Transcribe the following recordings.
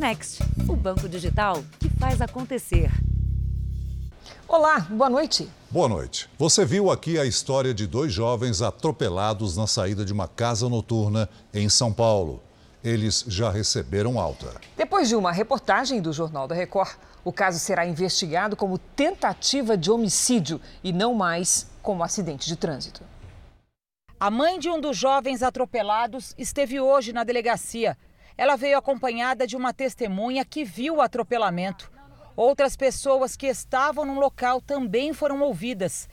Next, o banco digital que faz acontecer. Olá, boa noite. Boa noite. Você viu aqui a história de dois jovens atropelados na saída de uma casa noturna em São Paulo. Eles já receberam alta. Depois de uma reportagem do Jornal da Record, o caso será investigado como tentativa de homicídio e não mais como acidente de trânsito. A mãe de um dos jovens atropelados esteve hoje na delegacia. Ela veio acompanhada de uma testemunha que viu o atropelamento. Outras pessoas que estavam no local também foram ouvidas.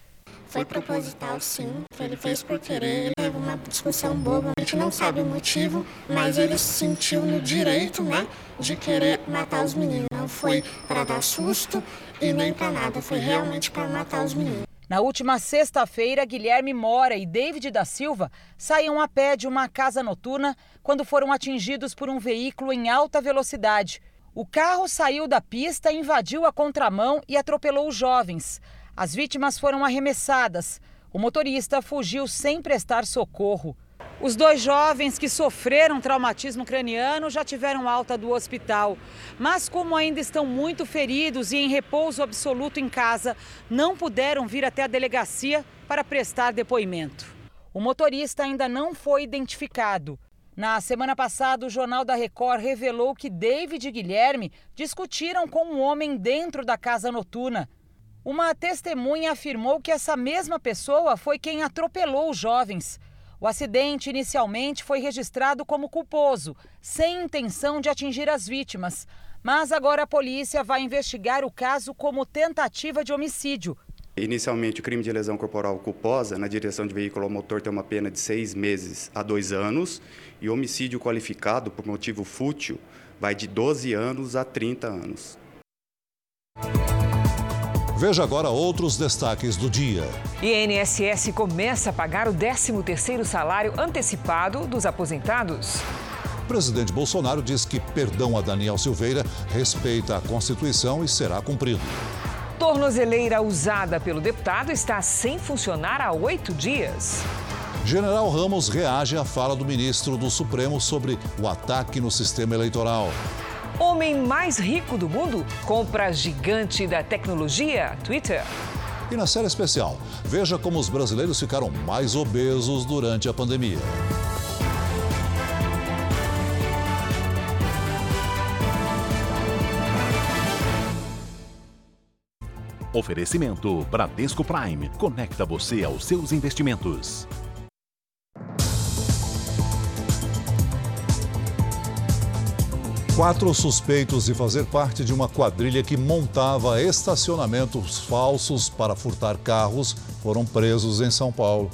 Foi proposital, sim. Ele fez por querer. Ele levou uma discussão boba. A gente não sabe o motivo, mas ele se sentiu no direito, né, de querer matar os meninos. Não foi para dar susto e nem para nada. Foi realmente para matar os meninos. Na última sexta-feira, Guilherme Mora e David da Silva saíam a pé de uma casa noturna quando foram atingidos por um veículo em alta velocidade. O carro saiu da pista, invadiu a contramão e atropelou os jovens. As vítimas foram arremessadas. O motorista fugiu sem prestar socorro. Os dois jovens que sofreram traumatismo craniano já tiveram alta do hospital, mas como ainda estão muito feridos e em repouso absoluto em casa, não puderam vir até a delegacia para prestar depoimento. O motorista ainda não foi identificado. Na semana passada, o Jornal da Record revelou que David e Guilherme discutiram com um homem dentro da casa noturna. Uma testemunha afirmou que essa mesma pessoa foi quem atropelou os jovens. O acidente inicialmente foi registrado como culposo, sem intenção de atingir as vítimas. Mas agora a polícia vai investigar o caso como tentativa de homicídio. Inicialmente, o crime de lesão corporal culposa na direção de veículo ao motor tem uma pena de seis meses a dois anos. E homicídio qualificado por motivo fútil vai de 12 anos a 30 anos. Veja agora outros destaques do dia. INSS começa a pagar o 13º salário antecipado dos aposentados. O presidente Bolsonaro diz que perdão a Daniel Silveira respeita a Constituição e será cumprido. Tornozeleira usada pelo deputado está sem funcionar há oito dias. General Ramos reage à fala do ministro do Supremo sobre o ataque no sistema eleitoral. Homem mais rico do mundo compra gigante da tecnologia, Twitter. E na série especial, veja como os brasileiros ficaram mais obesos durante a pandemia. Oferecimento Bradesco Prime. Conecta você aos seus investimentos. Quatro suspeitos de fazer parte de uma quadrilha que montava estacionamentos falsos para furtar carros foram presos em São Paulo.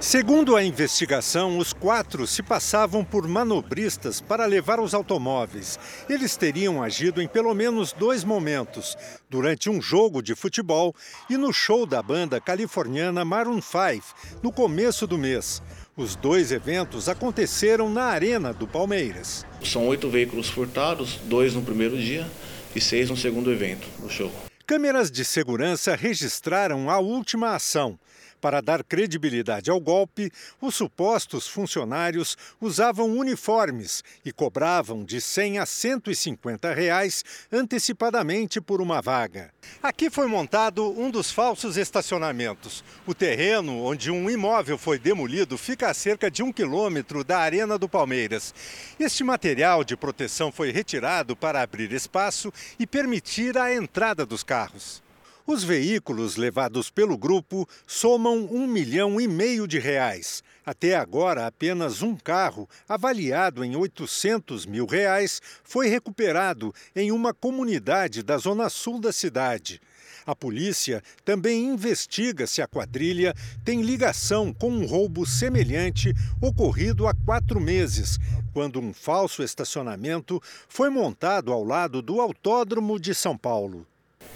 Segundo a investigação, os quatro se passavam por manobristas para levar os automóveis. Eles teriam agido em pelo menos dois momentos: durante um jogo de futebol e no show da banda californiana Maroon 5, no começo do mês. Os dois eventos aconteceram na Arena do Palmeiras. São oito veículos furtados, dois no primeiro dia e seis no segundo evento do show. Câmeras de segurança registraram a última ação. Para dar credibilidade ao golpe, os supostos funcionários usavam uniformes e cobravam de 100 a 150 reais antecipadamente por uma vaga. Aqui foi montado um dos falsos estacionamentos. O terreno onde um imóvel foi demolido fica a cerca de um quilômetro da Arena do Palmeiras. Este material de proteção foi retirado para abrir espaço e permitir a entrada dos carros. Os veículos levados pelo grupo somam um milhão e meio de reais. Até agora, apenas um carro, avaliado em 800 mil reais, foi recuperado em uma comunidade da zona sul da cidade. A polícia também investiga se a quadrilha tem ligação com um roubo semelhante ocorrido há quatro meses, quando um falso estacionamento foi montado ao lado do Autódromo de São Paulo.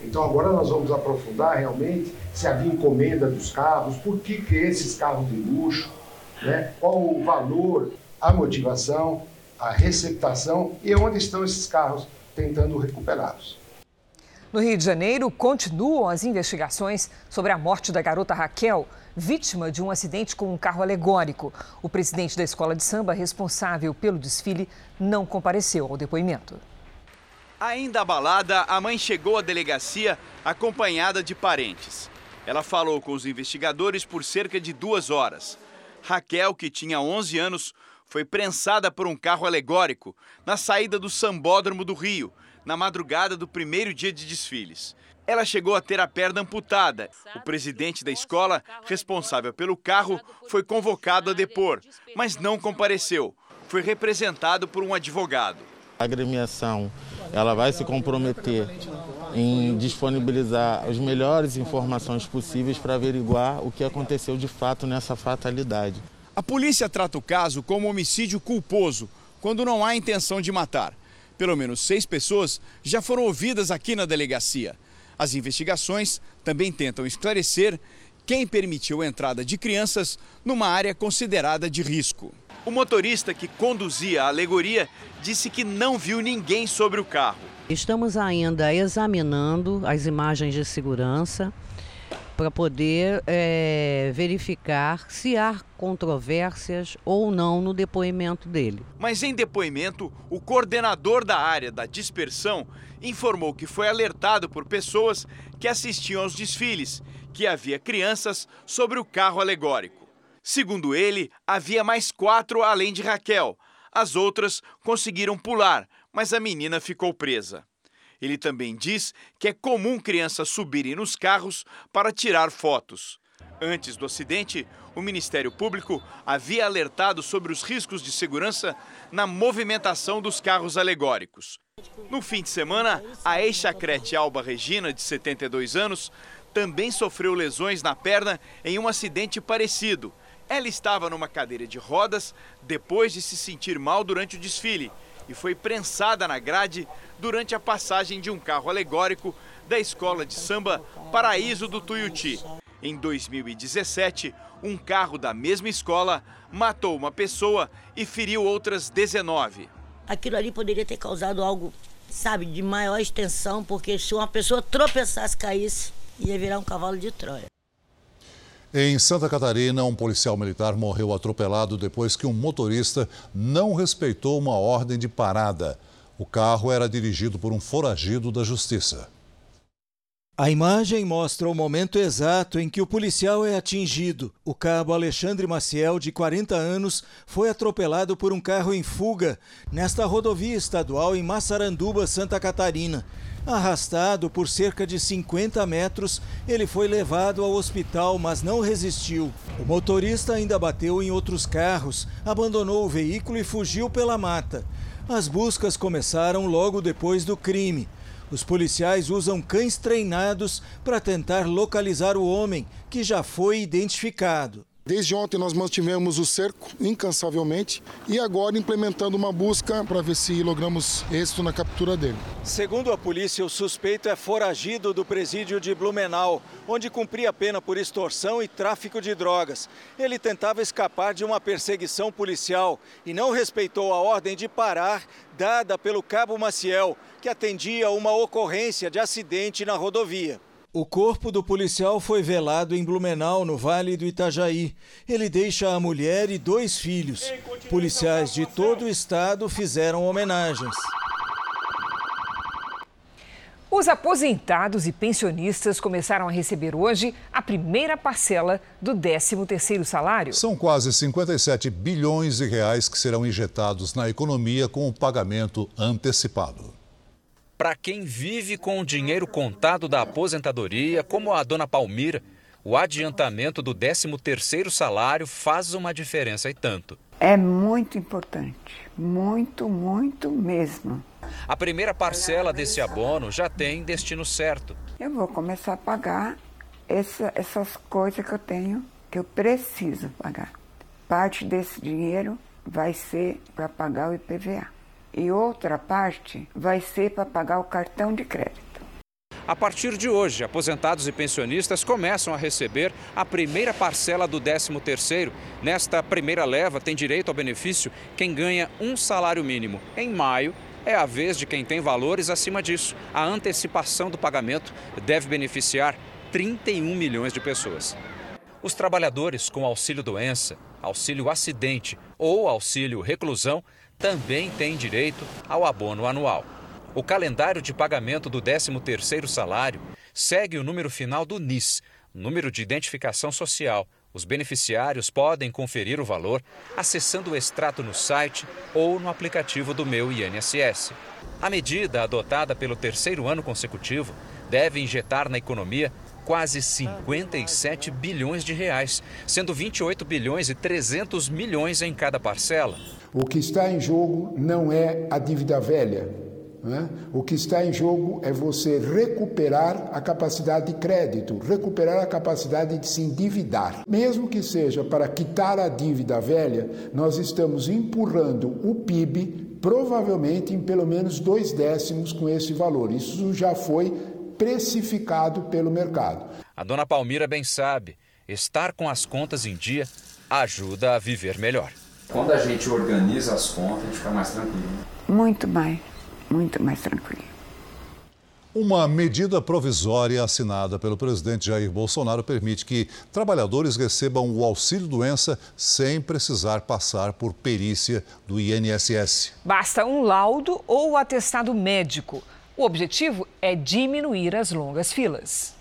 Então agora nós vamos aprofundar realmente se havia encomenda dos carros, por que, que esses carros de luxo, né? qual o valor, a motivação, a receptação e onde estão esses carros tentando recuperá-los. No Rio de Janeiro, continuam as investigações sobre a morte da garota Raquel. vítima de um acidente com um carro alegórico. O presidente da escola de samba, responsável pelo desfile, não compareceu ao depoimento. Ainda abalada, a mãe chegou à delegacia acompanhada de parentes. Ela falou com os investigadores por cerca de duas horas. Raquel, que tinha 11 anos, foi prensada por um carro alegórico na saída do Sambódromo do Rio, na madrugada do primeiro dia de desfiles. Ela chegou a ter a perna amputada. O presidente da escola, responsável pelo carro, foi convocado a depor, mas não compareceu. Foi representado por um advogado. A agremiação ela vai se comprometer em disponibilizar as melhores informações possíveis para averiguar o que aconteceu de fato nessa fatalidade. A polícia trata o caso como homicídio culposo, quando não há intenção de matar. Pelo menos seis pessoas já foram ouvidas aqui na delegacia. As investigações também tentam esclarecer quem permitiu a entrada de crianças numa área considerada de risco. O motorista que conduzia a alegoria disse que não viu ninguém sobre o carro. Estamos ainda examinando as imagens de segurança para poder é, verificar se há controvérsias ou não no depoimento dele. Mas em depoimento, o coordenador da área da dispersão informou que foi alertado por pessoas que assistiam aos desfiles que havia crianças sobre o carro alegórico. Segundo ele, havia mais quatro além de Raquel. As outras conseguiram pular, mas a menina ficou presa. Ele também diz que é comum crianças subirem nos carros para tirar fotos. Antes do acidente, o Ministério Público havia alertado sobre os riscos de segurança na movimentação dos carros alegóricos. No fim de semana, a ex-chacrete Alba Regina, de 72 anos, também sofreu lesões na perna em um acidente parecido. Ela estava numa cadeira de rodas depois de se sentir mal durante o desfile e foi prensada na grade durante a passagem de um carro alegórico da escola de samba Paraíso do Tuiuti. Em 2017, um carro da mesma escola matou uma pessoa e feriu outras 19. Aquilo ali poderia ter causado algo, sabe, de maior extensão, porque se uma pessoa tropeçasse, caísse, ia virar um cavalo de Troia. Em Santa Catarina, um policial militar morreu atropelado depois que um motorista não respeitou uma ordem de parada. O carro era dirigido por um foragido da justiça. A imagem mostra o momento exato em que o policial é atingido. O cabo Alexandre Maciel, de 40 anos, foi atropelado por um carro em fuga nesta rodovia estadual em Massaranduba, Santa Catarina. Arrastado por cerca de 50 metros, ele foi levado ao hospital, mas não resistiu. O motorista ainda bateu em outros carros, abandonou o veículo e fugiu pela mata. As buscas começaram logo depois do crime. Os policiais usam cães treinados para tentar localizar o homem, que já foi identificado. Desde ontem nós mantivemos o cerco incansavelmente e agora implementando uma busca para ver se logramos êxito na captura dele. Segundo a polícia, o suspeito é foragido do presídio de Blumenau, onde cumpria pena por extorsão e tráfico de drogas. Ele tentava escapar de uma perseguição policial e não respeitou a ordem de parar dada pelo cabo Maciel, que atendia uma ocorrência de acidente na rodovia. O corpo do policial foi velado em Blumenau, no Vale do Itajaí. Ele deixa a mulher e dois filhos. Policiais de todo o estado fizeram homenagens. Os aposentados e pensionistas começaram a receber hoje a primeira parcela do 13º salário. São quase 57 bilhões de reais que serão injetados na economia com o pagamento antecipado. Para quem vive com o dinheiro contado da aposentadoria, como a dona Palmira, o adiantamento do 13º salário faz uma diferença e tanto. É muito importante, muito, muito mesmo. A primeira parcela desse abono já tem destino certo. Eu vou começar a pagar essa, essas coisas que eu tenho, que eu preciso pagar. Parte desse dinheiro vai ser para pagar o IPVA e outra parte vai ser para pagar o cartão de crédito. A partir de hoje, aposentados e pensionistas começam a receber a primeira parcela do 13º. Nesta primeira leva, tem direito ao benefício quem ganha um salário mínimo. Em maio, é a vez de quem tem valores acima disso. A antecipação do pagamento deve beneficiar 31 milhões de pessoas. Os trabalhadores com auxílio doença, auxílio acidente ou auxílio reclusão também têm direito ao abono anual. O calendário de pagamento do 13º salário segue o número final do NIS, número de identificação social. Os beneficiários podem conferir o valor acessando o extrato no site ou no aplicativo do Meu INSS. A medida adotada pelo terceiro ano consecutivo deve injetar na economia quase 57 bilhões de reais, sendo 28 bilhões e 300 milhões em cada parcela. O que está em jogo não é a dívida velha. Né? O que está em jogo é você recuperar a capacidade de crédito, recuperar a capacidade de se endividar. Mesmo que seja para quitar a dívida velha, nós estamos empurrando o PIB provavelmente em pelo menos dois décimos com esse valor. Isso já foi precificado pelo mercado. A dona Palmira bem sabe, estar com as contas em dia ajuda a viver melhor. Quando a gente organiza as contas, a gente fica mais tranquilo. Muito mais, muito mais tranquilo. Uma medida provisória assinada pelo presidente Jair Bolsonaro permite que trabalhadores recebam o auxílio-doença sem precisar passar por perícia do INSS. Basta um laudo ou atestado médico. O objetivo é diminuir as longas filas.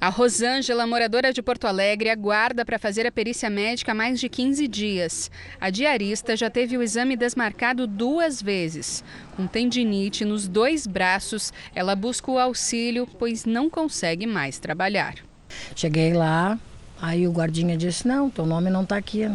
A Rosângela, moradora de Porto Alegre, aguarda para fazer a perícia médica há mais de 15 dias. A diarista já teve o exame desmarcado duas vezes. Com tendinite nos dois braços, ela busca o auxílio, pois não consegue mais trabalhar. Cheguei lá, aí o guardinha disse: Não, teu nome não está aqui.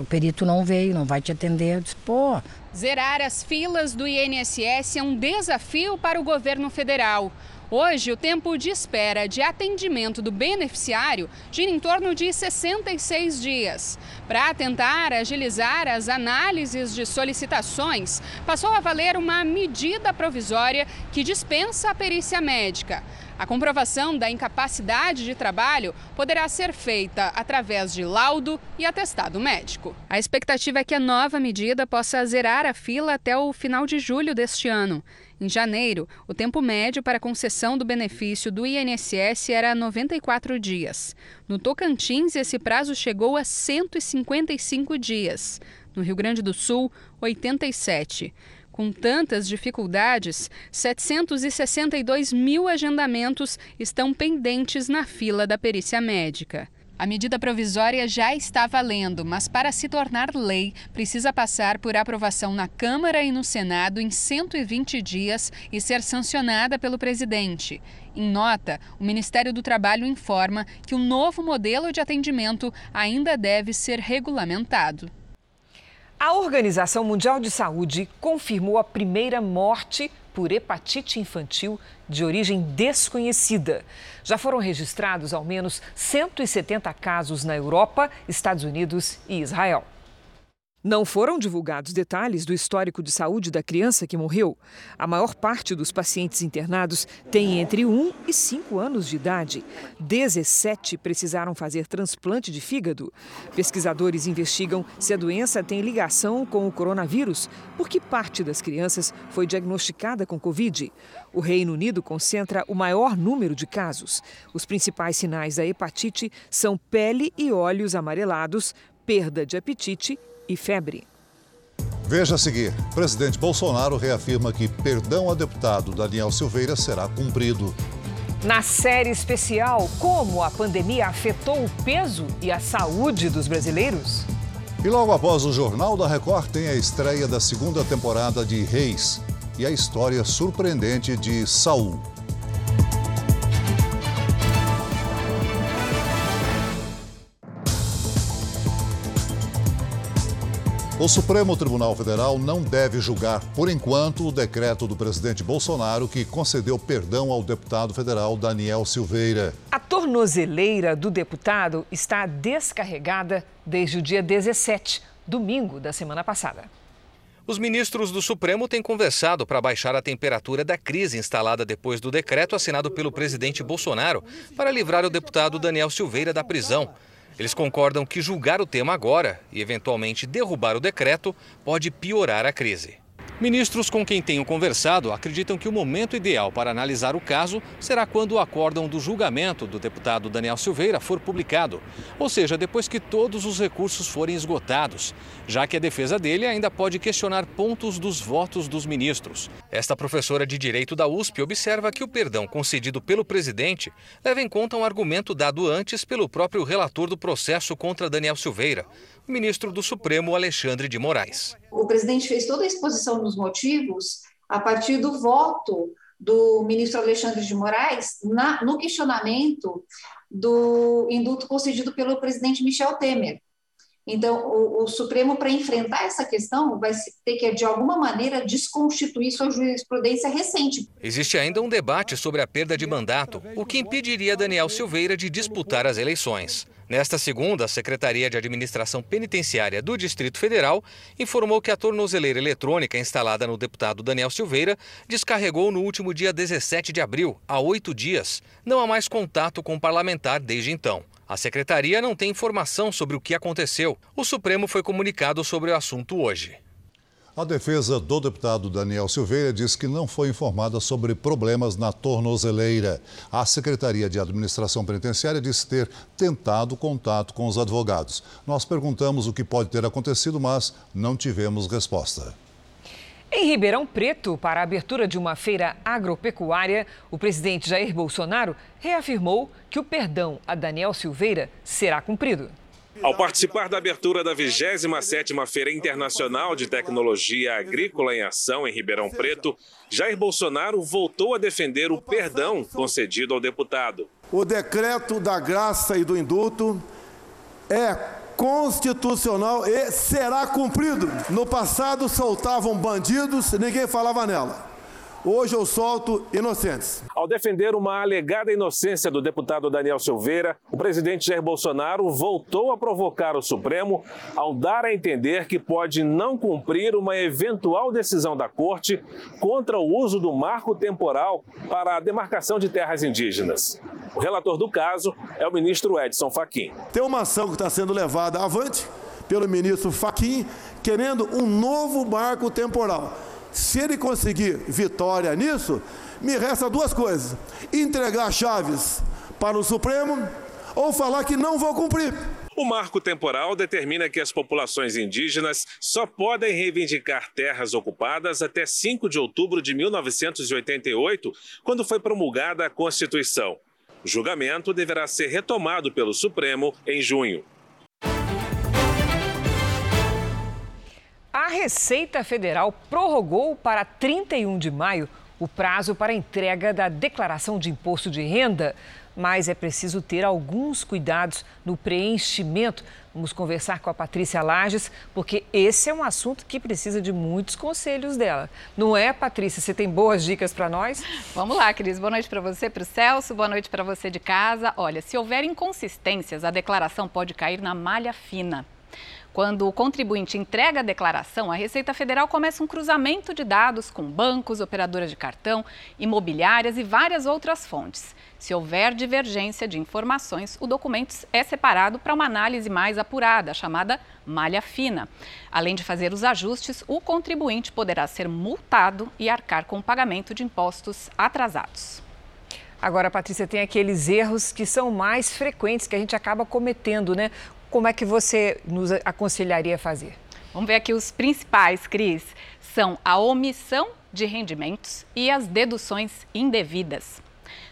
O perito não veio, não vai te atender. Eu disse: Pô. Zerar as filas do INSS é um desafio para o governo federal. Hoje, o tempo de espera de atendimento do beneficiário gira em torno de 66 dias. Para tentar agilizar as análises de solicitações, passou a valer uma medida provisória que dispensa a perícia médica. A comprovação da incapacidade de trabalho poderá ser feita através de laudo e atestado médico. A expectativa é que a nova medida possa zerar a fila até o final de julho deste ano. Em janeiro, o tempo médio para concessão do benefício do INSS era 94 dias. No Tocantins, esse prazo chegou a 155 dias. No Rio Grande do Sul, 87. Com tantas dificuldades, 762 mil agendamentos estão pendentes na fila da perícia médica. A medida provisória já está valendo, mas para se tornar lei, precisa passar por aprovação na Câmara e no Senado em 120 dias e ser sancionada pelo presidente. Em nota, o Ministério do Trabalho informa que o novo modelo de atendimento ainda deve ser regulamentado. A Organização Mundial de Saúde confirmou a primeira morte por hepatite infantil de origem desconhecida. Já foram registrados ao menos 170 casos na Europa, Estados Unidos e Israel. Não foram divulgados detalhes do histórico de saúde da criança que morreu. A maior parte dos pacientes internados tem entre 1 e 5 anos de idade. 17 precisaram fazer transplante de fígado. Pesquisadores investigam se a doença tem ligação com o coronavírus, porque parte das crianças foi diagnosticada com Covid. O Reino Unido concentra o maior número de casos. Os principais sinais da hepatite são pele e olhos amarelados, perda de apetite e febre. Veja a seguir: presidente Bolsonaro reafirma que perdão a deputado Daniel Silveira será cumprido. Na série especial, como a pandemia afetou o peso e a saúde dos brasileiros? E logo após o Jornal da Record tem a estreia da segunda temporada de Reis e a história surpreendente de Saul. O Supremo Tribunal Federal não deve julgar, por enquanto, o decreto do presidente Bolsonaro que concedeu perdão ao deputado federal Daniel Silveira. A tornozeleira do deputado está descarregada desde o dia 17, domingo da semana passada. Os ministros do Supremo têm conversado para baixar a temperatura da crise instalada depois do decreto assinado pelo presidente Bolsonaro para livrar o deputado Daniel Silveira da prisão. Eles concordam que julgar o tema agora e eventualmente derrubar o decreto pode piorar a crise. Ministros com quem tenho conversado acreditam que o momento ideal para analisar o caso será quando o acórdão do julgamento do deputado Daniel Silveira for publicado, ou seja, depois que todos os recursos forem esgotados, já que a defesa dele ainda pode questionar pontos dos votos dos ministros. Esta professora de direito da USP observa que o perdão concedido pelo presidente leva em conta um argumento dado antes pelo próprio relator do processo contra Daniel Silveira, ministro do Supremo Alexandre de Moraes. O presidente fez toda a exposição dos motivos a partir do voto do ministro Alexandre de Moraes na, no questionamento do indulto concedido pelo presidente Michel Temer. Então, o, o Supremo, para enfrentar essa questão, vai ter que, de alguma maneira, desconstituir sua jurisprudência recente. Existe ainda um debate sobre a perda de mandato, o que impediria Daniel Silveira de disputar as eleições. Nesta segunda, a Secretaria de Administração Penitenciária do Distrito Federal informou que a tornozeleira eletrônica instalada no deputado Daniel Silveira descarregou no último dia 17 de abril, há oito dias. Não há mais contato com o parlamentar desde então. A secretaria não tem informação sobre o que aconteceu. O Supremo foi comunicado sobre o assunto hoje. A defesa do deputado Daniel Silveira diz que não foi informada sobre problemas na tornozeleira. A Secretaria de Administração Penitenciária disse ter tentado contato com os advogados. Nós perguntamos o que pode ter acontecido, mas não tivemos resposta. Em Ribeirão Preto, para a abertura de uma feira agropecuária, o presidente Jair Bolsonaro reafirmou que o perdão a Daniel Silveira será cumprido. Ao participar da abertura da 27ª Feira Internacional de Tecnologia Agrícola em Ação em Ribeirão Preto, Jair Bolsonaro voltou a defender o perdão concedido ao deputado. O decreto da graça e do indulto é constitucional e será cumprido. No passado soltavam bandidos, ninguém falava nela. Hoje eu solto inocentes. Ao defender uma alegada inocência do deputado Daniel Silveira, o presidente Jair Bolsonaro voltou a provocar o Supremo ao dar a entender que pode não cumprir uma eventual decisão da Corte contra o uso do marco temporal para a demarcação de terras indígenas. O relator do caso é o ministro Edson Fachin. Tem uma ação que está sendo levada avante pelo ministro Fachin, querendo um novo marco temporal se ele conseguir vitória nisso, me resta duas coisas: entregar chaves para o Supremo ou falar que não vou cumprir. O marco temporal determina que as populações indígenas só podem reivindicar terras ocupadas até 5 de outubro de 1988, quando foi promulgada a Constituição. O julgamento deverá ser retomado pelo Supremo em junho. A Receita Federal prorrogou para 31 de maio o prazo para entrega da declaração de imposto de renda, mas é preciso ter alguns cuidados no preenchimento. Vamos conversar com a Patrícia Lages, porque esse é um assunto que precisa de muitos conselhos dela. Não é, Patrícia? Você tem boas dicas para nós? Vamos lá, Cris. Boa noite para você, para o Celso. Boa noite para você de casa. Olha, se houver inconsistências, a declaração pode cair na malha fina. Quando o contribuinte entrega a declaração, a Receita Federal começa um cruzamento de dados com bancos, operadoras de cartão, imobiliárias e várias outras fontes. Se houver divergência de informações, o documento é separado para uma análise mais apurada, chamada malha fina. Além de fazer os ajustes, o contribuinte poderá ser multado e arcar com o pagamento de impostos atrasados. Agora, Patrícia, tem aqueles erros que são mais frequentes que a gente acaba cometendo, né? Como é que você nos aconselharia a fazer? Vamos ver aqui os principais, Cris. São a omissão de rendimentos e as deduções indevidas.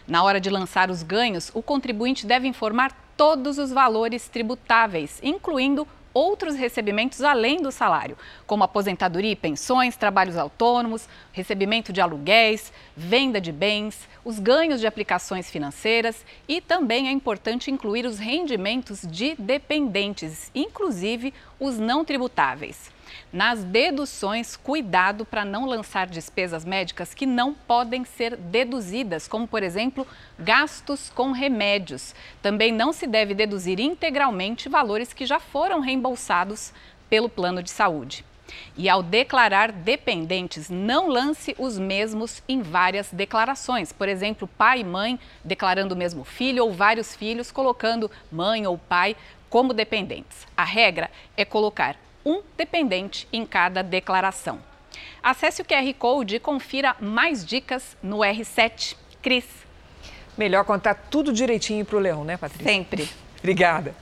Na hora de lançar os ganhos, o contribuinte deve informar todos os valores tributáveis, incluindo outros recebimentos além do salário, como aposentadoria e pensões, trabalhos autônomos, recebimento de aluguéis, venda de bens, os ganhos de aplicações financeiras e também é importante incluir os rendimentos de dependentes, inclusive os não tributáveis. Nas deduções, cuidado para não lançar despesas médicas que não podem ser deduzidas, como, por exemplo, gastos com remédios. Também não se deve deduzir integralmente valores que já foram reembolsados pelo plano de saúde. E ao declarar dependentes, não lance os mesmos em várias declarações. Por exemplo, pai e mãe declarando o mesmo filho ou vários filhos colocando mãe ou pai como dependentes. A regra é colocar um dependente em cada declaração. Acesse o QR Code e confira mais dicas no R7. Cris. Melhor contar tudo direitinho para o Leão, né, Patrícia? Sempre. Obrigada.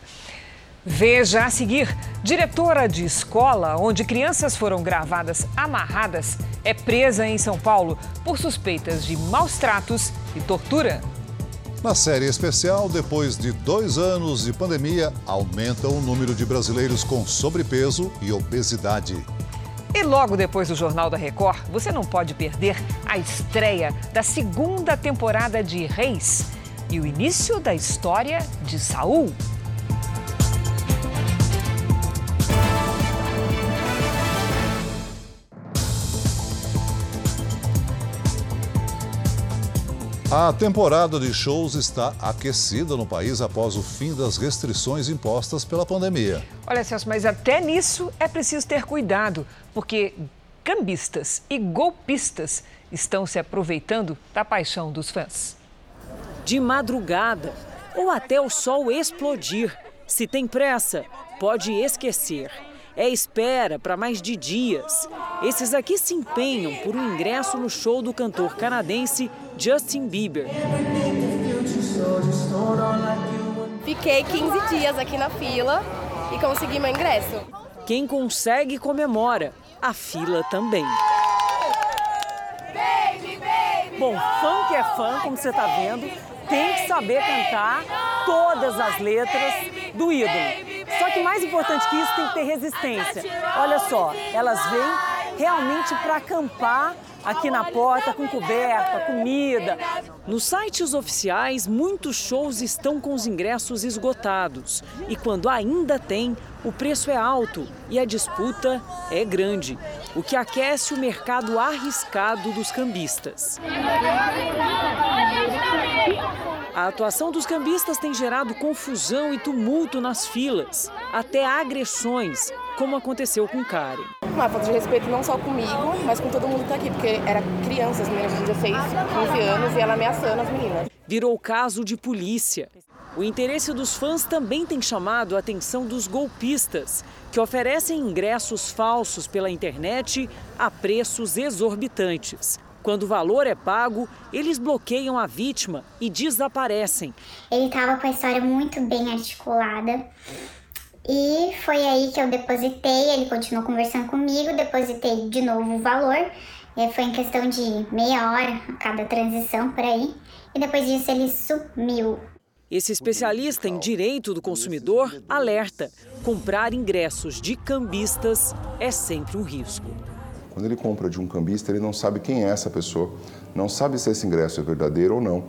Veja a seguir: diretora de escola onde crianças foram gravadas amarradas é presa em São Paulo por suspeitas de maus tratos e tortura. Na série especial, depois de dois anos de pandemia, aumenta o número de brasileiros com sobrepeso e obesidade. E logo depois do Jornal da Record, você não pode perder a estreia da segunda temporada de Reis e o início da história de Saul. A temporada de shows está aquecida no país após o fim das restrições impostas pela pandemia. Olha, Celso, mas até nisso é preciso ter cuidado, porque cambistas e golpistas estão se aproveitando da paixão dos fãs. De madrugada ou até o sol explodir. Se tem pressa, pode esquecer é espera para mais de dias. Esses aqui se empenham por um ingresso no show do cantor canadense Justin Bieber. Fiquei 15 dias aqui na fila e consegui meu ingresso. Quem consegue comemora, a fila também. Bom, fã que é fã, como você está vendo, tem que saber cantar todas as letras do ídolo. Só que mais importante que isso tem que ter resistência. Olha só, elas vêm realmente para acampar aqui na porta com coberta, comida. Nos sites oficiais, muitos shows estão com os ingressos esgotados. E quando ainda tem, o preço é alto e a disputa é grande, o que aquece o mercado arriscado dos cambistas. A atuação dos cambistas tem gerado confusão e tumulto nas filas, até agressões, como aconteceu com Karen. Uma falta de respeito não só comigo, mas com todo mundo que está aqui, porque era crianças, meninas de 16, 15 anos, e ela ameaçando as meninas. Virou caso de polícia. O interesse dos fãs também tem chamado a atenção dos golpistas, que oferecem ingressos falsos pela internet a preços exorbitantes. Quando o valor é pago, eles bloqueiam a vítima e desaparecem. Ele estava com a história muito bem articulada. E foi aí que eu depositei, ele continuou conversando comigo, depositei de novo o valor. Foi em questão de meia hora a cada transição por aí. E depois disso ele sumiu. Esse especialista em direito do consumidor alerta: comprar ingressos de cambistas é sempre um risco. Quando ele compra de um cambista, ele não sabe quem é essa pessoa, não sabe se esse ingresso é verdadeiro ou não,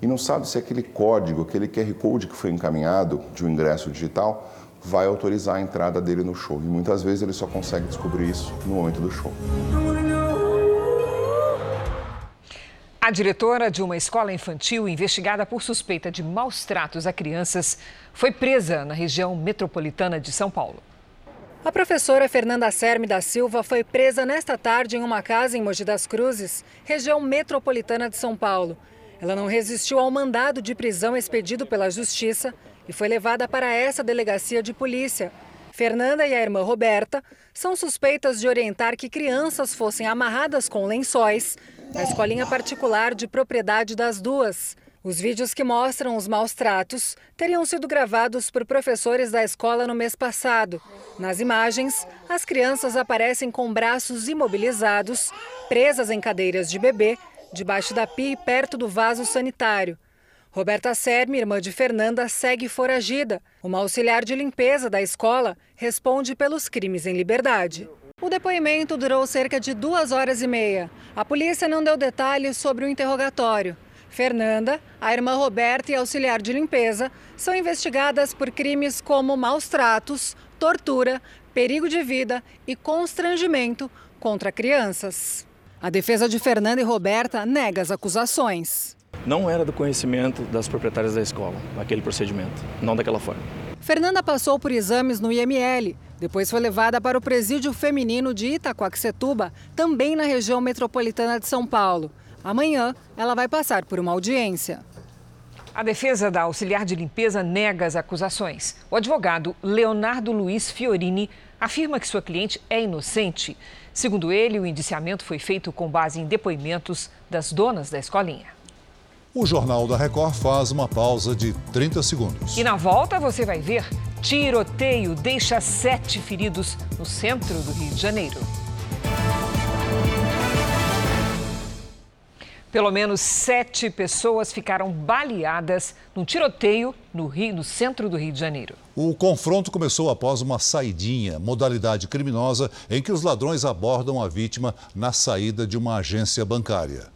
e não sabe se aquele código, aquele QR Code que foi encaminhado de um ingresso digital, vai autorizar a entrada dele no show. E muitas vezes ele só consegue descobrir isso no momento do show. A diretora de uma escola infantil investigada por suspeita de maus tratos a crianças foi presa na região metropolitana de São Paulo. A professora Fernanda Serme da Silva foi presa nesta tarde em uma casa em Mogi das Cruzes, região metropolitana de São Paulo. Ela não resistiu ao mandado de prisão expedido pela Justiça e foi levada para essa delegacia de polícia. Fernanda e a irmã Roberta são suspeitas de orientar que crianças fossem amarradas com lençóis na escolinha particular de propriedade das duas. Os vídeos que mostram os maus tratos teriam sido gravados por professores da escola no mês passado. Nas imagens, as crianças aparecem com braços imobilizados, presas em cadeiras de bebê, debaixo da pia e perto do vaso sanitário. Roberta Serme, irmã de Fernanda, segue foragida. Uma auxiliar de limpeza da escola responde pelos crimes em liberdade. O depoimento durou cerca de duas horas e meia. A polícia não deu detalhes sobre o interrogatório. Fernanda, a irmã Roberta e auxiliar de limpeza são investigadas por crimes como maus tratos, tortura, perigo de vida e constrangimento contra crianças. A defesa de Fernanda e Roberta nega as acusações. Não era do conhecimento das proprietárias da escola, aquele procedimento, não daquela forma. Fernanda passou por exames no IML, depois foi levada para o presídio feminino de Itacoaxetuba, também na região metropolitana de São Paulo. Amanhã, ela vai passar por uma audiência. A defesa da auxiliar de limpeza nega as acusações. O advogado Leonardo Luiz Fiorini afirma que sua cliente é inocente. Segundo ele, o indiciamento foi feito com base em depoimentos das donas da escolinha. O Jornal da Record faz uma pausa de 30 segundos. E na volta você vai ver: tiroteio deixa sete feridos no centro do Rio de Janeiro. Pelo menos sete pessoas ficaram baleadas num tiroteio no, Rio, no centro do Rio de Janeiro. O confronto começou após uma saidinha, modalidade criminosa em que os ladrões abordam a vítima na saída de uma agência bancária.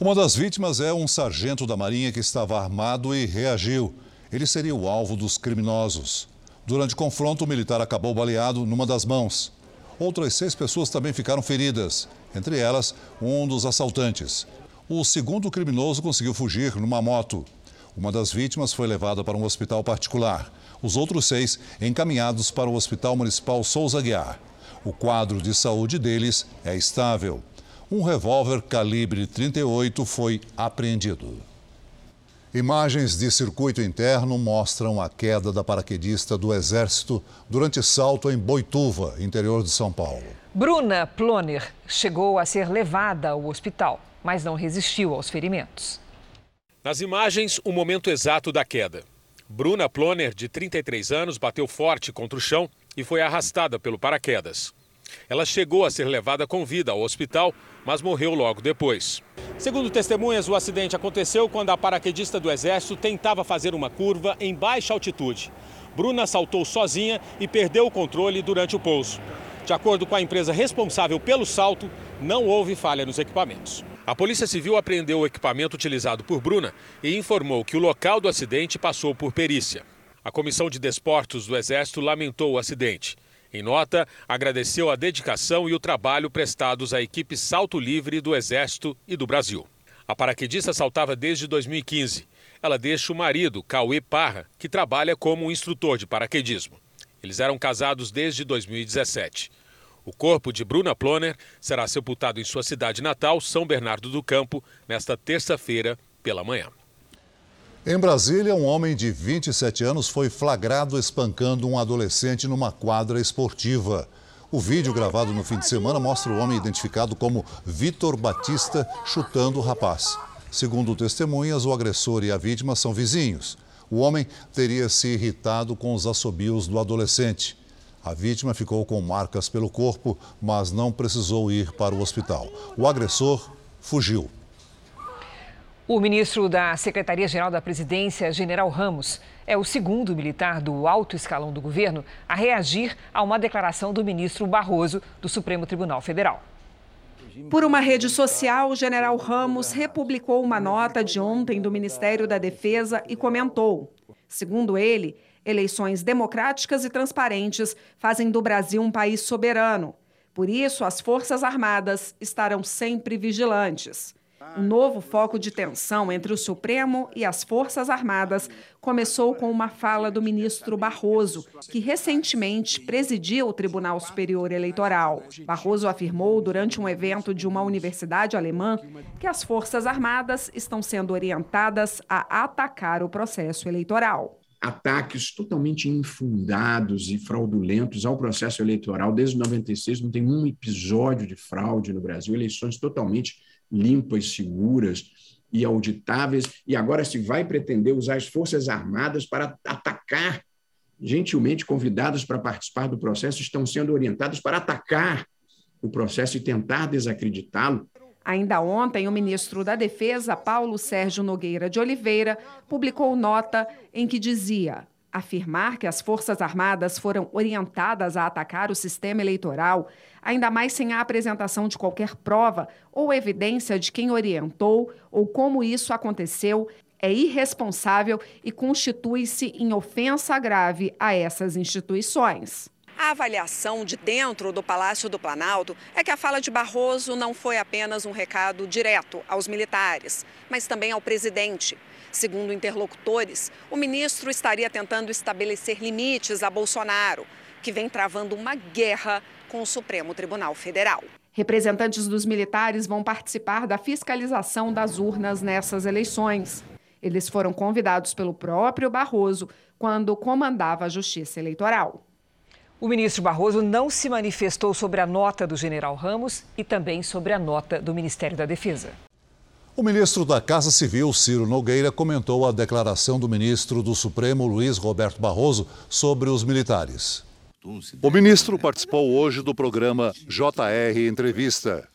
Uma das vítimas é um sargento da Marinha que estava armado e reagiu. Ele seria o alvo dos criminosos. Durante o confronto, o militar acabou baleado numa das mãos. Outras seis pessoas também ficaram feridas, entre elas um dos assaltantes. O segundo criminoso conseguiu fugir numa moto. Uma das vítimas foi levada para um hospital particular. Os outros seis encaminhados para o Hospital Municipal Souza Guiar. O quadro de saúde deles é estável. Um revólver calibre 38 foi apreendido. Imagens de circuito interno mostram a queda da paraquedista do Exército durante salto em Boituva, interior de São Paulo. Bruna Ploner chegou a ser levada ao hospital, mas não resistiu aos ferimentos. Nas imagens, o momento exato da queda. Bruna Ploner, de 33 anos, bateu forte contra o chão e foi arrastada pelo paraquedas. Ela chegou a ser levada com vida ao hospital, mas morreu logo depois. Segundo testemunhas, o acidente aconteceu quando a paraquedista do Exército tentava fazer uma curva em baixa altitude. Bruna saltou sozinha e perdeu o controle durante o pouso. De acordo com a empresa responsável pelo salto, não houve falha nos equipamentos. A Polícia Civil apreendeu o equipamento utilizado por Bruna e informou que o local do acidente passou por perícia. A Comissão de Desportos do Exército lamentou o acidente. Em nota, agradeceu a dedicação e o trabalho prestados à equipe Salto Livre do Exército e do Brasil. A paraquedista saltava desde 2015. Ela deixa o marido, Cauê Parra, que trabalha como instrutor de paraquedismo. Eles eram casados desde 2017. O corpo de Bruna Ploner será sepultado em sua cidade natal, São Bernardo do Campo, nesta terça-feira pela manhã. Em Brasília, um homem de 27 anos foi flagrado espancando um adolescente numa quadra esportiva. O vídeo gravado no fim de semana mostra o homem identificado como Vitor Batista chutando o rapaz. Segundo testemunhas, o agressor e a vítima são vizinhos. O homem teria se irritado com os assobios do adolescente. A vítima ficou com marcas pelo corpo, mas não precisou ir para o hospital. O agressor fugiu. O ministro da Secretaria-Geral da Presidência, General Ramos, é o segundo militar do alto escalão do governo a reagir a uma declaração do ministro Barroso do Supremo Tribunal Federal. Por uma rede social, o general Ramos republicou uma nota de ontem do Ministério da Defesa e comentou: segundo ele, eleições democráticas e transparentes fazem do Brasil um país soberano. Por isso, as Forças Armadas estarão sempre vigilantes. Um novo foco de tensão entre o Supremo e as Forças Armadas começou com uma fala do ministro Barroso, que recentemente presidia o Tribunal Superior Eleitoral. Barroso afirmou durante um evento de uma universidade alemã que as Forças Armadas estão sendo orientadas a atacar o processo eleitoral ataques totalmente infundados e fraudulentos ao processo eleitoral. Desde 96 não tem um episódio de fraude no Brasil, eleições totalmente limpas, seguras e auditáveis, e agora se vai pretender usar as Forças Armadas para atacar. Gentilmente convidados para participar do processo, estão sendo orientados para atacar o processo e tentar desacreditá-lo. Ainda ontem, o ministro da Defesa, Paulo Sérgio Nogueira de Oliveira, publicou nota em que dizia: afirmar que as Forças Armadas foram orientadas a atacar o sistema eleitoral, ainda mais sem a apresentação de qualquer prova ou evidência de quem orientou ou como isso aconteceu, é irresponsável e constitui-se em ofensa grave a essas instituições. A avaliação de dentro do Palácio do Planalto é que a fala de Barroso não foi apenas um recado direto aos militares, mas também ao presidente. Segundo interlocutores, o ministro estaria tentando estabelecer limites a Bolsonaro, que vem travando uma guerra com o Supremo Tribunal Federal. Representantes dos militares vão participar da fiscalização das urnas nessas eleições. Eles foram convidados pelo próprio Barroso quando comandava a Justiça Eleitoral. O ministro Barroso não se manifestou sobre a nota do general Ramos e também sobre a nota do Ministério da Defesa. O ministro da Casa Civil, Ciro Nogueira, comentou a declaração do ministro do Supremo, Luiz Roberto Barroso, sobre os militares. O ministro participou hoje do programa JR Entrevista.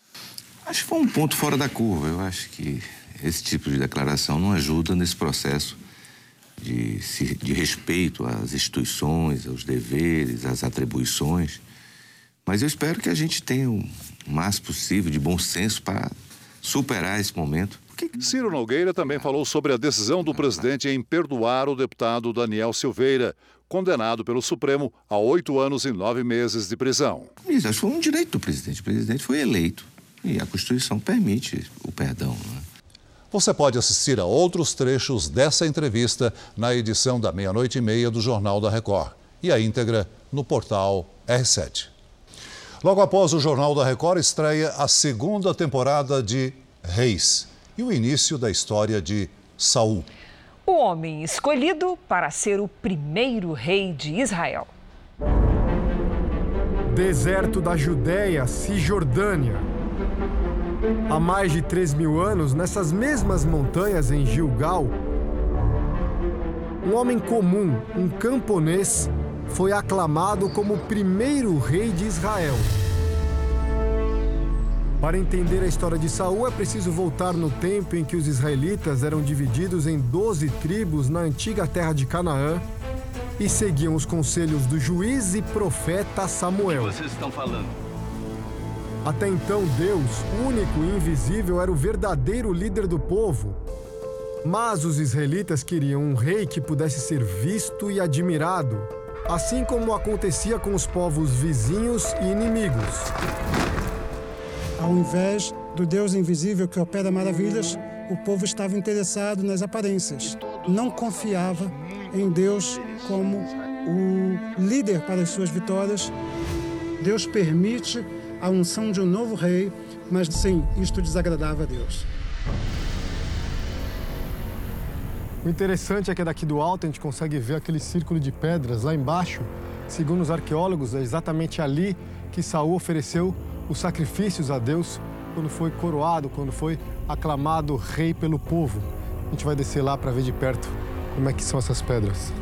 Acho que foi um ponto fora da curva. Eu acho que esse tipo de declaração não ajuda nesse processo de, de respeito às instituições, aos deveres, às atribuições. Mas eu espero que a gente tenha o máximo possível de bom senso para superar esse momento. Ciro Nogueira também falou sobre a decisão do presidente em perdoar o deputado Daniel Silveira, condenado pelo Supremo a oito anos e nove meses de prisão. Isso, acho que foi um direito do presidente. O presidente foi eleito e a Constituição permite o perdão. Né? Você pode assistir a outros trechos dessa entrevista na edição da meia-noite e meia do Jornal da Record e a íntegra no portal R7. Logo após o Jornal da Record estreia a segunda temporada de Reis e o início da história de Saul. O homem escolhido para ser o primeiro rei de Israel. Deserto da Judéia, Cisjordânia. Há mais de 3 mil anos, nessas mesmas montanhas em Gilgal, um homem comum, um camponês, foi aclamado como o primeiro rei de Israel. Para entender a história de Saul, é preciso voltar no tempo em que os israelitas eram divididos em 12 tribos na antiga terra de Canaã e seguiam os conselhos do juiz e profeta Samuel. O que vocês estão falando? Até então, Deus, único e invisível, era o verdadeiro líder do povo. Mas os israelitas queriam um rei que pudesse ser visto e admirado, assim como acontecia com os povos vizinhos e inimigos. Ao invés do Deus invisível que opera maravilhas, o povo estava interessado nas aparências. Não confiava em Deus como o líder para as suas vitórias. Deus permite a unção de um novo rei, mas sim, isto desagradava a Deus. O interessante é que daqui do alto a gente consegue ver aquele círculo de pedras lá embaixo. Segundo os arqueólogos, é exatamente ali que Saul ofereceu os sacrifícios a Deus quando foi coroado, quando foi aclamado rei pelo povo. A gente vai descer lá para ver de perto como é que são essas pedras.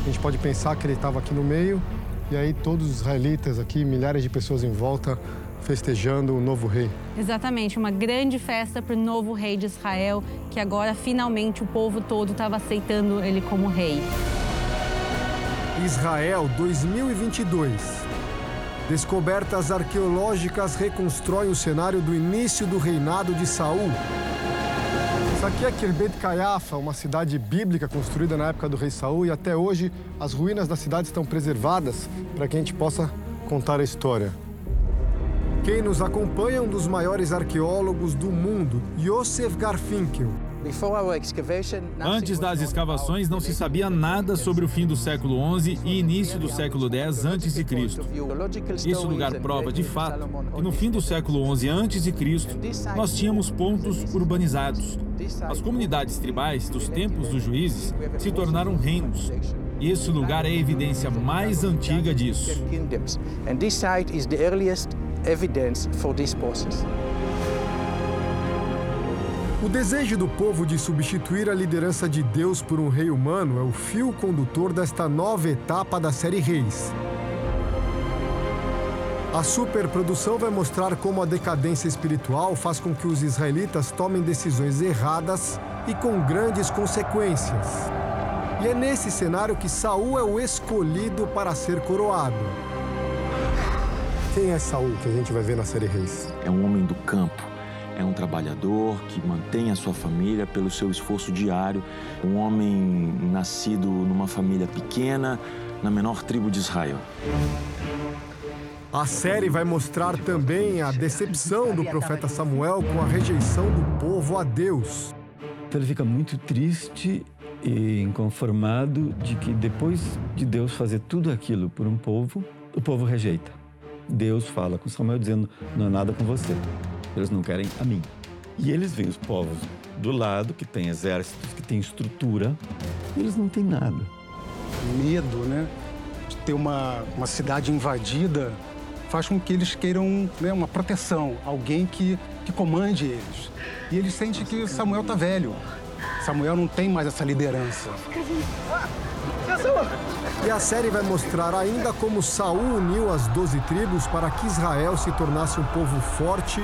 A gente pode pensar que ele estava aqui no meio e aí todos os israelitas aqui, milhares de pessoas em volta, festejando o novo rei. Exatamente, uma grande festa para o novo rei de Israel, que agora finalmente o povo todo estava aceitando ele como rei. Israel 2022. Descobertas arqueológicas reconstroem o cenário do início do reinado de Saul. Isso aqui é Kirbet Caiafa, uma cidade bíblica construída na época do rei Saul e até hoje as ruínas da cidade estão preservadas para que a gente possa contar a história. Quem nos acompanha é um dos maiores arqueólogos do mundo, Yosef Garfinkel. Antes das escavações, não se sabia nada sobre o fim do século XI e início do século X a.C. Esse lugar prova, de fato, que no fim do século XI a.C., nós tínhamos pontos urbanizados. As comunidades tribais dos tempos dos juízes se tornaram reinos. E esse lugar é a evidência mais antiga disso. Evidence for this process. O desejo do povo de substituir a liderança de Deus por um rei humano é o fio condutor desta nova etapa da série Reis. A superprodução vai mostrar como a decadência espiritual faz com que os israelitas tomem decisões erradas e com grandes consequências. E é nesse cenário que Saul é o escolhido para ser coroado. Quem é Saul que a gente vai ver na série Reis? É um homem do campo é um trabalhador que mantém a sua família pelo seu esforço diário, um homem nascido numa família pequena, na menor tribo de Israel. A série vai mostrar também a decepção do profeta Samuel com a rejeição do povo a Deus. Então ele fica muito triste e inconformado de que depois de Deus fazer tudo aquilo por um povo, o povo rejeita. Deus fala com Samuel dizendo: Não é nada com você. Eles não querem a mim. E eles veem os povos do lado, que tem exércitos, que tem estrutura, e eles não têm nada. Medo, né? de ter uma, uma cidade invadida faz com que eles queiram né, uma proteção, alguém que, que comande eles. E eles sentem que Samuel tá velho. Samuel não tem mais essa liderança. E a série vai mostrar ainda como Saul uniu as doze tribos para que Israel se tornasse um povo forte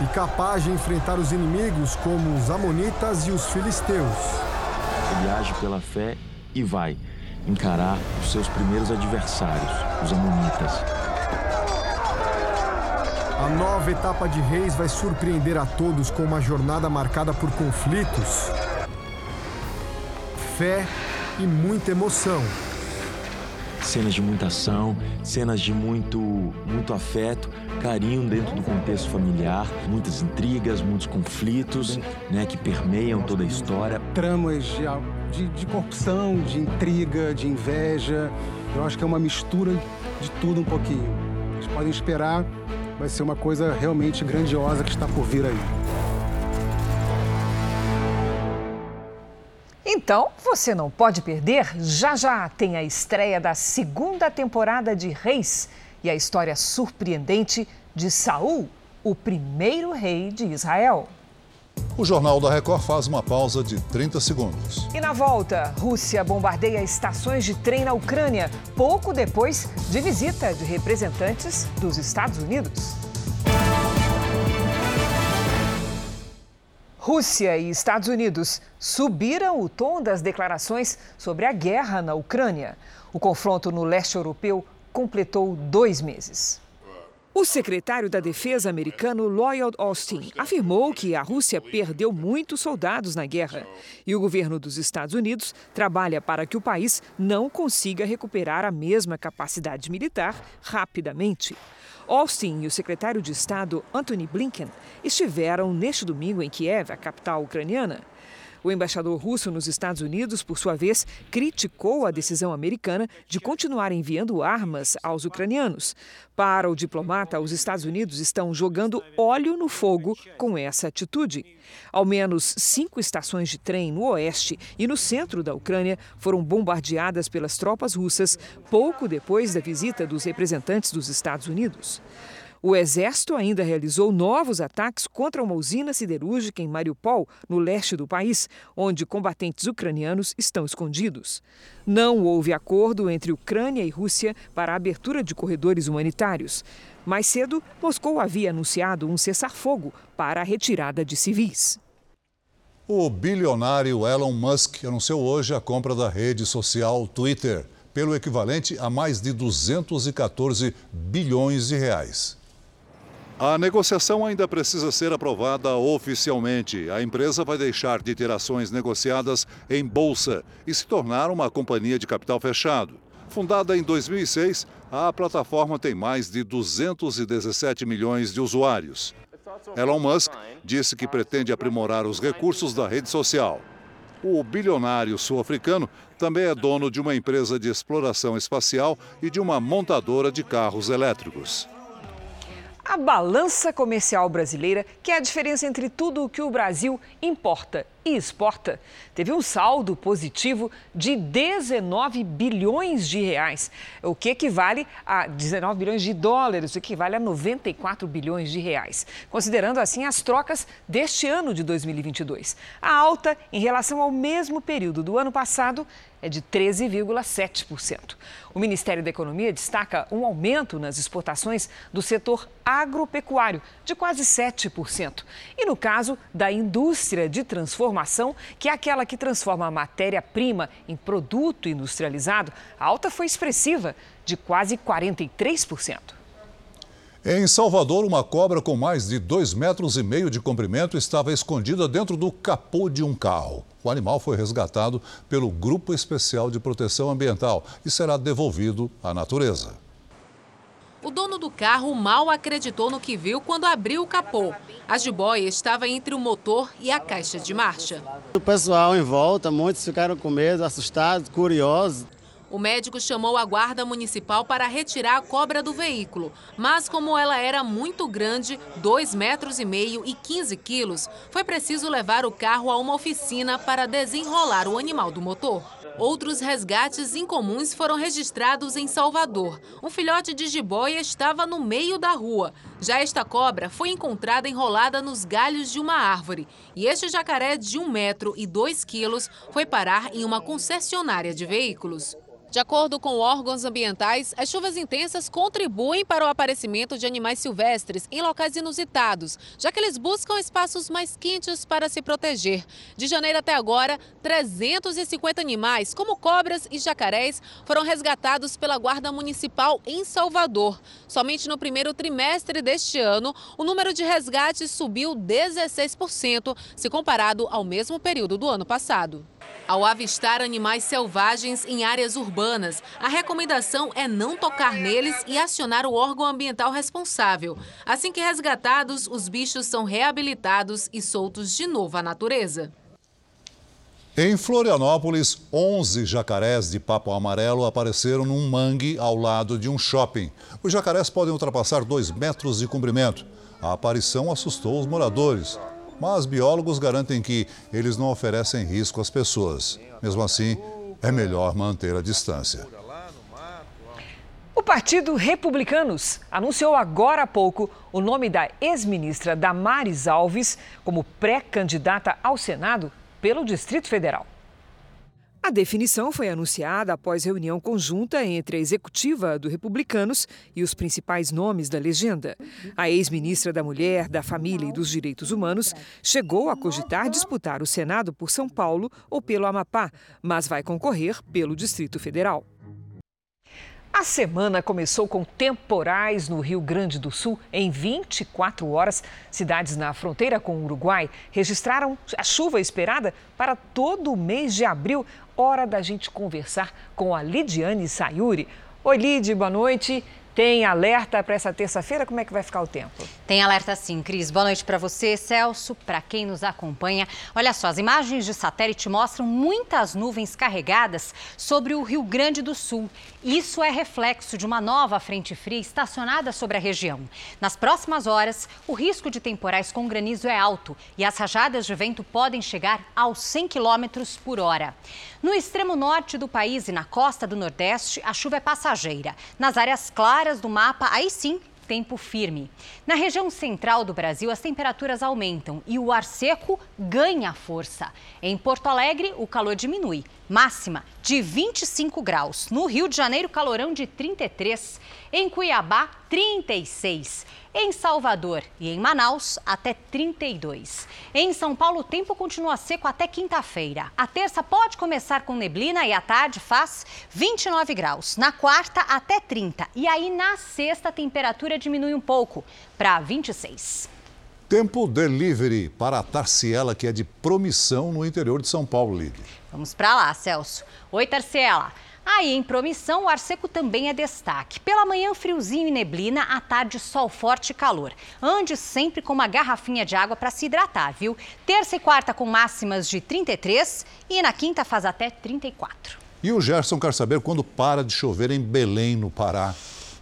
e capaz de enfrentar os inimigos como os amonitas e os filisteus. Ele age pela fé e vai encarar os seus primeiros adversários, os amonitas. A nova etapa de Reis vai surpreender a todos com uma jornada marcada por conflitos, fé e muita emoção. Cenas de muita ação, cenas de muito, muito afeto, carinho dentro do contexto familiar, muitas intrigas, muitos conflitos, né, que permeiam toda a história. Tramas de, de, de corrupção, de intriga, de inveja. Eu acho que é uma mistura de tudo um pouquinho. Vocês podem esperar, vai ser uma coisa realmente grandiosa que está por vir aí. Então, você não pode perder. Já já tem a estreia da segunda temporada de Reis e a história surpreendente de Saul, o primeiro rei de Israel. O Jornal da Record faz uma pausa de 30 segundos. E na volta, Rússia bombardeia estações de trem na Ucrânia, pouco depois de visita de representantes dos Estados Unidos. Rússia e Estados Unidos subiram o tom das declarações sobre a guerra na Ucrânia. O confronto no leste europeu completou dois meses. O secretário da Defesa americano Lloyd Austin afirmou que a Rússia perdeu muitos soldados na guerra e o governo dos Estados Unidos trabalha para que o país não consiga recuperar a mesma capacidade militar rapidamente. Austin e o secretário de Estado Antony Blinken estiveram neste domingo em Kiev, a capital ucraniana. O embaixador russo nos Estados Unidos, por sua vez, criticou a decisão americana de continuar enviando armas aos ucranianos. Para o diplomata, os Estados Unidos estão jogando óleo no fogo com essa atitude. Ao menos cinco estações de trem no oeste e no centro da Ucrânia foram bombardeadas pelas tropas russas pouco depois da visita dos representantes dos Estados Unidos. O Exército ainda realizou novos ataques contra uma usina siderúrgica em Mariupol, no leste do país, onde combatentes ucranianos estão escondidos. Não houve acordo entre Ucrânia e Rússia para a abertura de corredores humanitários. Mais cedo, Moscou havia anunciado um cessar-fogo para a retirada de civis. O bilionário Elon Musk anunciou hoje a compra da rede social Twitter, pelo equivalente a mais de 214 bilhões de reais. A negociação ainda precisa ser aprovada oficialmente. A empresa vai deixar de ter ações negociadas em bolsa e se tornar uma companhia de capital fechado. Fundada em 2006, a plataforma tem mais de 217 milhões de usuários. Elon Musk disse que pretende aprimorar os recursos da rede social. O bilionário sul-africano também é dono de uma empresa de exploração espacial e de uma montadora de carros elétricos. A balança comercial brasileira, que é a diferença entre tudo o que o Brasil importa e exporta, teve um saldo positivo de 19 bilhões de reais, o que equivale a 19 bilhões de dólares, o que equivale a 94 bilhões de reais, considerando assim as trocas deste ano de 2022. A alta em relação ao mesmo período do ano passado é de 13,7%. O Ministério da Economia destaca um aumento nas exportações do setor agropecuário de quase 7%. E no caso da indústria de transformação, que é aquela que transforma a matéria-prima em produto industrializado, a alta foi expressiva, de quase 43%. Em Salvador, uma cobra com mais de dois metros e meio de comprimento estava escondida dentro do capô de um carro. O animal foi resgatado pelo Grupo Especial de Proteção Ambiental e será devolvido à natureza. O dono do carro mal acreditou no que viu quando abriu o capô. A jiboia estava entre o motor e a caixa de marcha. O pessoal em volta, muitos ficaram com medo, assustados, curiosos. O médico chamou a guarda municipal para retirar a cobra do veículo, mas como ela era muito grande, 2 metros e meio e 15 quilos, foi preciso levar o carro a uma oficina para desenrolar o animal do motor. Outros resgates incomuns foram registrados em Salvador. Um filhote de jiboia estava no meio da rua. Já esta cobra foi encontrada enrolada nos galhos de uma árvore. E este jacaré de 1 metro e 2 quilos foi parar em uma concessionária de veículos. De acordo com órgãos ambientais, as chuvas intensas contribuem para o aparecimento de animais silvestres em locais inusitados, já que eles buscam espaços mais quentes para se proteger. De janeiro até agora, 350 animais, como cobras e jacarés, foram resgatados pela Guarda Municipal em Salvador. Somente no primeiro trimestre deste ano, o número de resgates subiu 16%, se comparado ao mesmo período do ano passado. Ao avistar animais selvagens em áreas urbanas, a recomendação é não tocar neles e acionar o órgão ambiental responsável. Assim que resgatados, os bichos são reabilitados e soltos de novo à natureza. Em Florianópolis, 11 jacarés de papo amarelo apareceram num mangue ao lado de um shopping. Os jacarés podem ultrapassar 2 metros de comprimento. A aparição assustou os moradores mas biólogos garantem que eles não oferecem risco às pessoas. Mesmo assim, é melhor manter a distância. O Partido Republicanos anunciou agora há pouco o nome da ex-ministra Damares Alves como pré-candidata ao Senado pelo Distrito Federal. A definição foi anunciada após reunião conjunta entre a executiva do Republicanos e os principais nomes da legenda. A ex-ministra da Mulher, da Família e dos Direitos Humanos chegou a cogitar disputar o Senado por São Paulo ou pelo Amapá, mas vai concorrer pelo Distrito Federal. A semana começou com temporais no Rio Grande do Sul. Em 24 horas, cidades na fronteira com o Uruguai registraram a chuva esperada para todo o mês de abril. Hora da gente conversar com a Lidiane Sayuri. Oi, Lid, boa noite. Tem alerta para essa terça-feira? Como é que vai ficar o tempo? Tem alerta sim, Cris. Boa noite para você, Celso, para quem nos acompanha. Olha só, as imagens de satélite mostram muitas nuvens carregadas sobre o Rio Grande do Sul. Isso é reflexo de uma nova frente fria estacionada sobre a região. Nas próximas horas, o risco de temporais com granizo é alto e as rajadas de vento podem chegar aos 100 km por hora. No extremo norte do país e na costa do Nordeste, a chuva é passageira. Nas áreas claras do mapa, aí sim, tempo firme. Na região central do Brasil, as temperaturas aumentam e o ar seco ganha força. Em Porto Alegre, o calor diminui, máxima de 25 graus. No Rio de Janeiro, calorão de 33. Em Cuiabá, 36. Em Salvador e em Manaus, até 32. Em São Paulo, o tempo continua seco até quinta-feira. A terça pode começar com neblina e à tarde faz 29 graus. Na quarta, até 30. E aí, na sexta, a temperatura diminui um pouco para 26. Tempo delivery para a Tarciela, que é de promissão no interior de São Paulo, Lívia. Vamos para lá, Celso. Oi, Tarciela. Aí, em Promissão, o ar seco também é destaque. Pela manhã, friozinho e neblina, à tarde, sol forte e calor. Ande sempre com uma garrafinha de água para se hidratar, viu? Terça e quarta com máximas de 33 e na quinta faz até 34. E o Gerson quer saber quando para de chover em Belém, no Pará.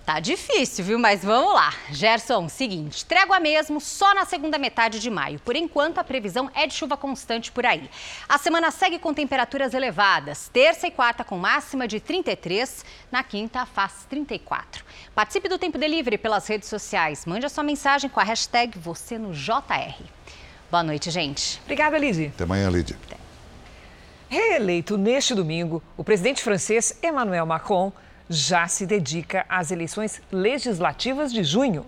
Tá difícil, viu? Mas vamos lá. Gerson, seguinte, trégua mesmo só na segunda metade de maio. Por enquanto, a previsão é de chuva constante por aí. A semana segue com temperaturas elevadas. Terça e quarta com máxima de 33, na quinta faz 34. Participe do Tempo Delivery pelas redes sociais. Mande a sua mensagem com a hashtag você no JR. Boa noite, gente. Obrigada, Lidy. Até amanhã, Lidy. Reeleito neste domingo, o presidente francês Emmanuel Macron já se dedica às eleições legislativas de junho.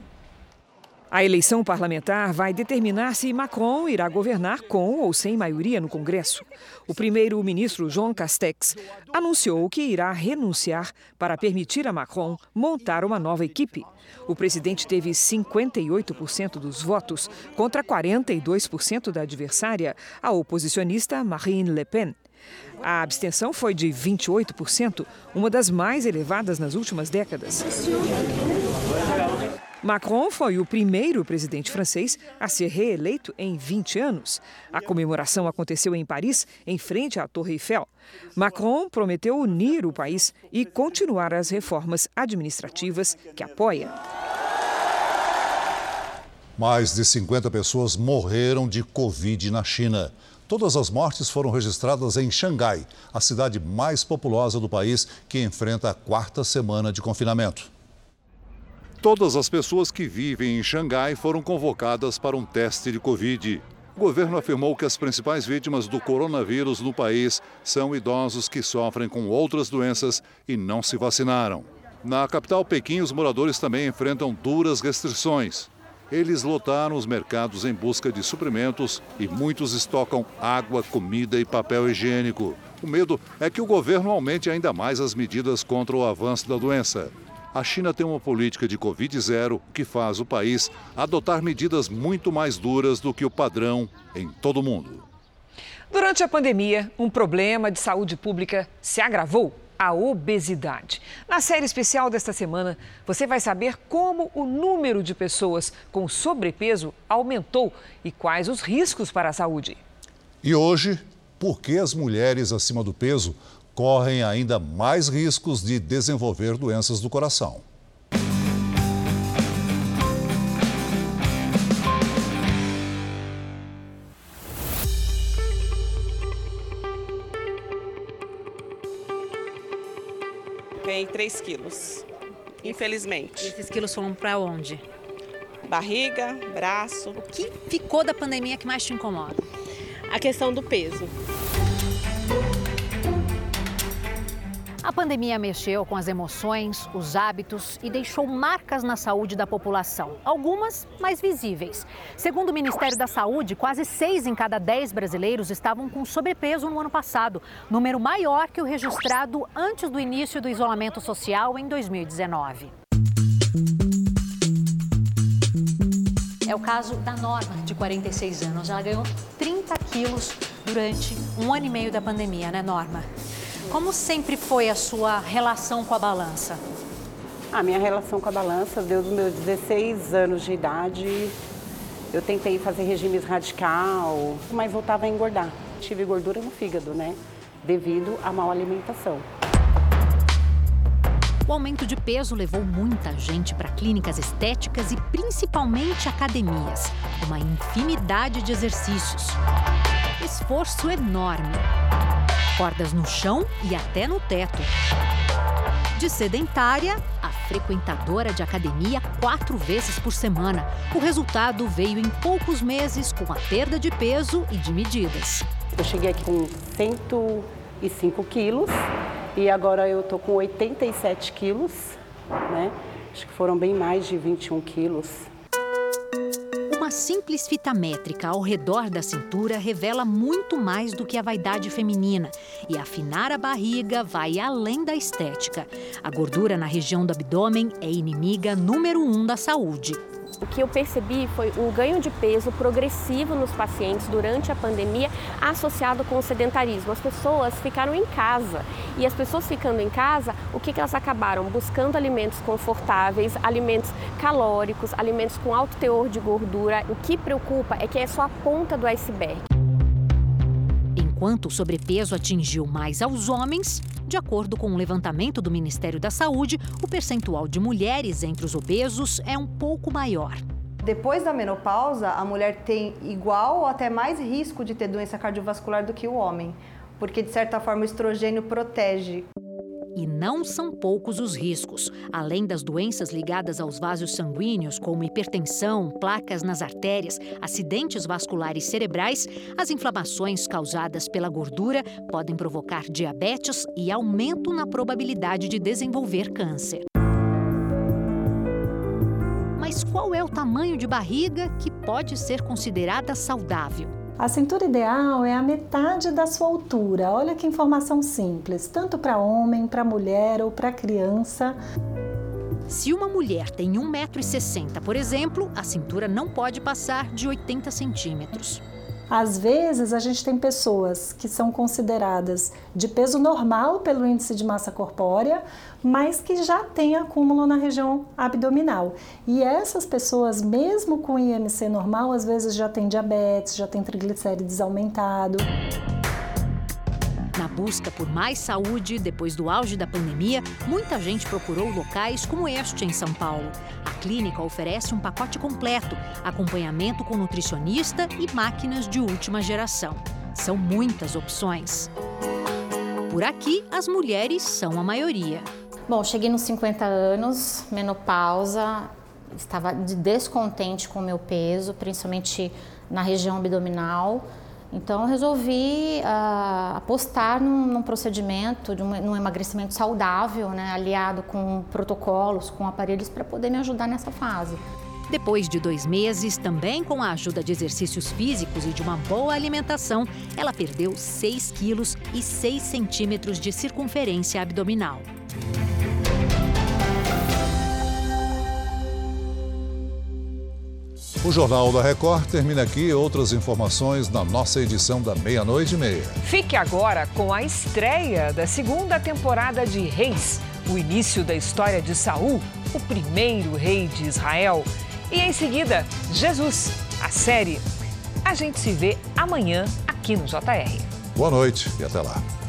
A eleição parlamentar vai determinar se Macron irá governar com ou sem maioria no Congresso. O primeiro-ministro Jean Castex anunciou que irá renunciar para permitir a Macron montar uma nova equipe. O presidente teve 58% dos votos contra 42% da adversária, a oposicionista Marine Le Pen. A abstenção foi de 28%, uma das mais elevadas nas últimas décadas. Macron foi o primeiro presidente francês a ser reeleito em 20 anos. A comemoração aconteceu em Paris, em frente à Torre Eiffel. Macron prometeu unir o país e continuar as reformas administrativas que apoia. Mais de 50 pessoas morreram de Covid na China. Todas as mortes foram registradas em Xangai, a cidade mais populosa do país, que enfrenta a quarta semana de confinamento. Todas as pessoas que vivem em Xangai foram convocadas para um teste de Covid. O governo afirmou que as principais vítimas do coronavírus no país são idosos que sofrem com outras doenças e não se vacinaram. Na capital Pequim, os moradores também enfrentam duras restrições. Eles lotaram os mercados em busca de suprimentos e muitos estocam água, comida e papel higiênico. O medo é que o governo aumente ainda mais as medidas contra o avanço da doença a China tem uma política de Covid-0 que faz o país adotar medidas muito mais duras do que o padrão em todo o mundo. Durante a pandemia, um problema de saúde pública se agravou a obesidade. Na série especial desta semana, você vai saber como o número de pessoas com sobrepeso aumentou e quais os riscos para a saúde. E hoje, por que as mulheres acima do peso correm ainda mais riscos de desenvolver doenças do coração. Ganhei 3 quilos, infelizmente. E esses quilos foram para onde? Barriga, braço. O que ficou da pandemia que mais te incomoda? A questão do peso. A pandemia mexeu com as emoções, os hábitos e deixou marcas na saúde da população, algumas mais visíveis. Segundo o Ministério da Saúde, quase seis em cada dez brasileiros estavam com sobrepeso no ano passado, número maior que o registrado antes do início do isolamento social em 2019. É o caso da Norma, de 46 anos. Ela ganhou 30 quilos durante um ano e meio da pandemia, né, Norma? Como sempre foi a sua relação com a balança? A minha relação com a balança, desde os meus 16 anos de idade, eu tentei fazer regimes radical, mas voltava a engordar. Tive gordura no fígado, né? Devido à má alimentação. O aumento de peso levou muita gente para clínicas estéticas e principalmente academias. Uma infinidade de exercícios. Esforço enorme cordas no chão e até no teto. De sedentária a frequentadora de academia quatro vezes por semana. O resultado veio em poucos meses com a perda de peso e de medidas. Eu cheguei aqui com 105 quilos e agora eu tô com 87 quilos, né? Acho que foram bem mais de 21 quilos. Uma simples fita métrica ao redor da cintura revela muito mais do que a vaidade feminina. E afinar a barriga vai além da estética. A gordura na região do abdômen é inimiga número um da saúde. O que eu percebi foi o ganho de peso progressivo nos pacientes durante a pandemia, associado com o sedentarismo. As pessoas ficaram em casa e as pessoas ficando em casa, o que, que elas acabaram? Buscando alimentos confortáveis, alimentos calóricos, alimentos com alto teor de gordura. O que preocupa é que é só a ponta do iceberg. Enquanto o sobrepeso atingiu mais aos homens, de acordo com um levantamento do Ministério da Saúde, o percentual de mulheres entre os obesos é um pouco maior. Depois da menopausa, a mulher tem igual ou até mais risco de ter doença cardiovascular do que o homem, porque de certa forma o estrogênio protege. E não são poucos os riscos. Além das doenças ligadas aos vasos sanguíneos, como hipertensão, placas nas artérias, acidentes vasculares cerebrais, as inflamações causadas pela gordura podem provocar diabetes e aumento na probabilidade de desenvolver câncer. Mas qual é o tamanho de barriga que pode ser considerada saudável? A cintura ideal é a metade da sua altura. Olha que informação simples, tanto para homem, para mulher ou para criança. Se uma mulher tem 1,60m, por exemplo, a cintura não pode passar de 80 centímetros. Às vezes, a gente tem pessoas que são consideradas de peso normal pelo índice de massa corpórea, mas que já têm acúmulo na região abdominal. E essas pessoas, mesmo com IMC normal, às vezes já têm diabetes, já têm triglicérides aumentado. Na busca por mais saúde, depois do auge da pandemia, muita gente procurou locais como este em São Paulo. A clínica oferece um pacote completo, acompanhamento com nutricionista e máquinas de última geração. São muitas opções. Por aqui, as mulheres são a maioria. Bom, cheguei nos 50 anos, menopausa, estava descontente com o meu peso, principalmente na região abdominal. Então, eu resolvi uh, apostar num, num procedimento, de um, num emagrecimento saudável, né, aliado com protocolos, com aparelhos para poder me ajudar nessa fase. Depois de dois meses, também com a ajuda de exercícios físicos e de uma boa alimentação, ela perdeu 6 quilos e 6 centímetros de circunferência abdominal. O Jornal da Record termina aqui. Outras informações na nossa edição da meia-noite e meia. Fique agora com a estreia da segunda temporada de Reis, o início da história de Saul, o primeiro rei de Israel. E em seguida, Jesus, a série. A gente se vê amanhã aqui no JR. Boa noite e até lá.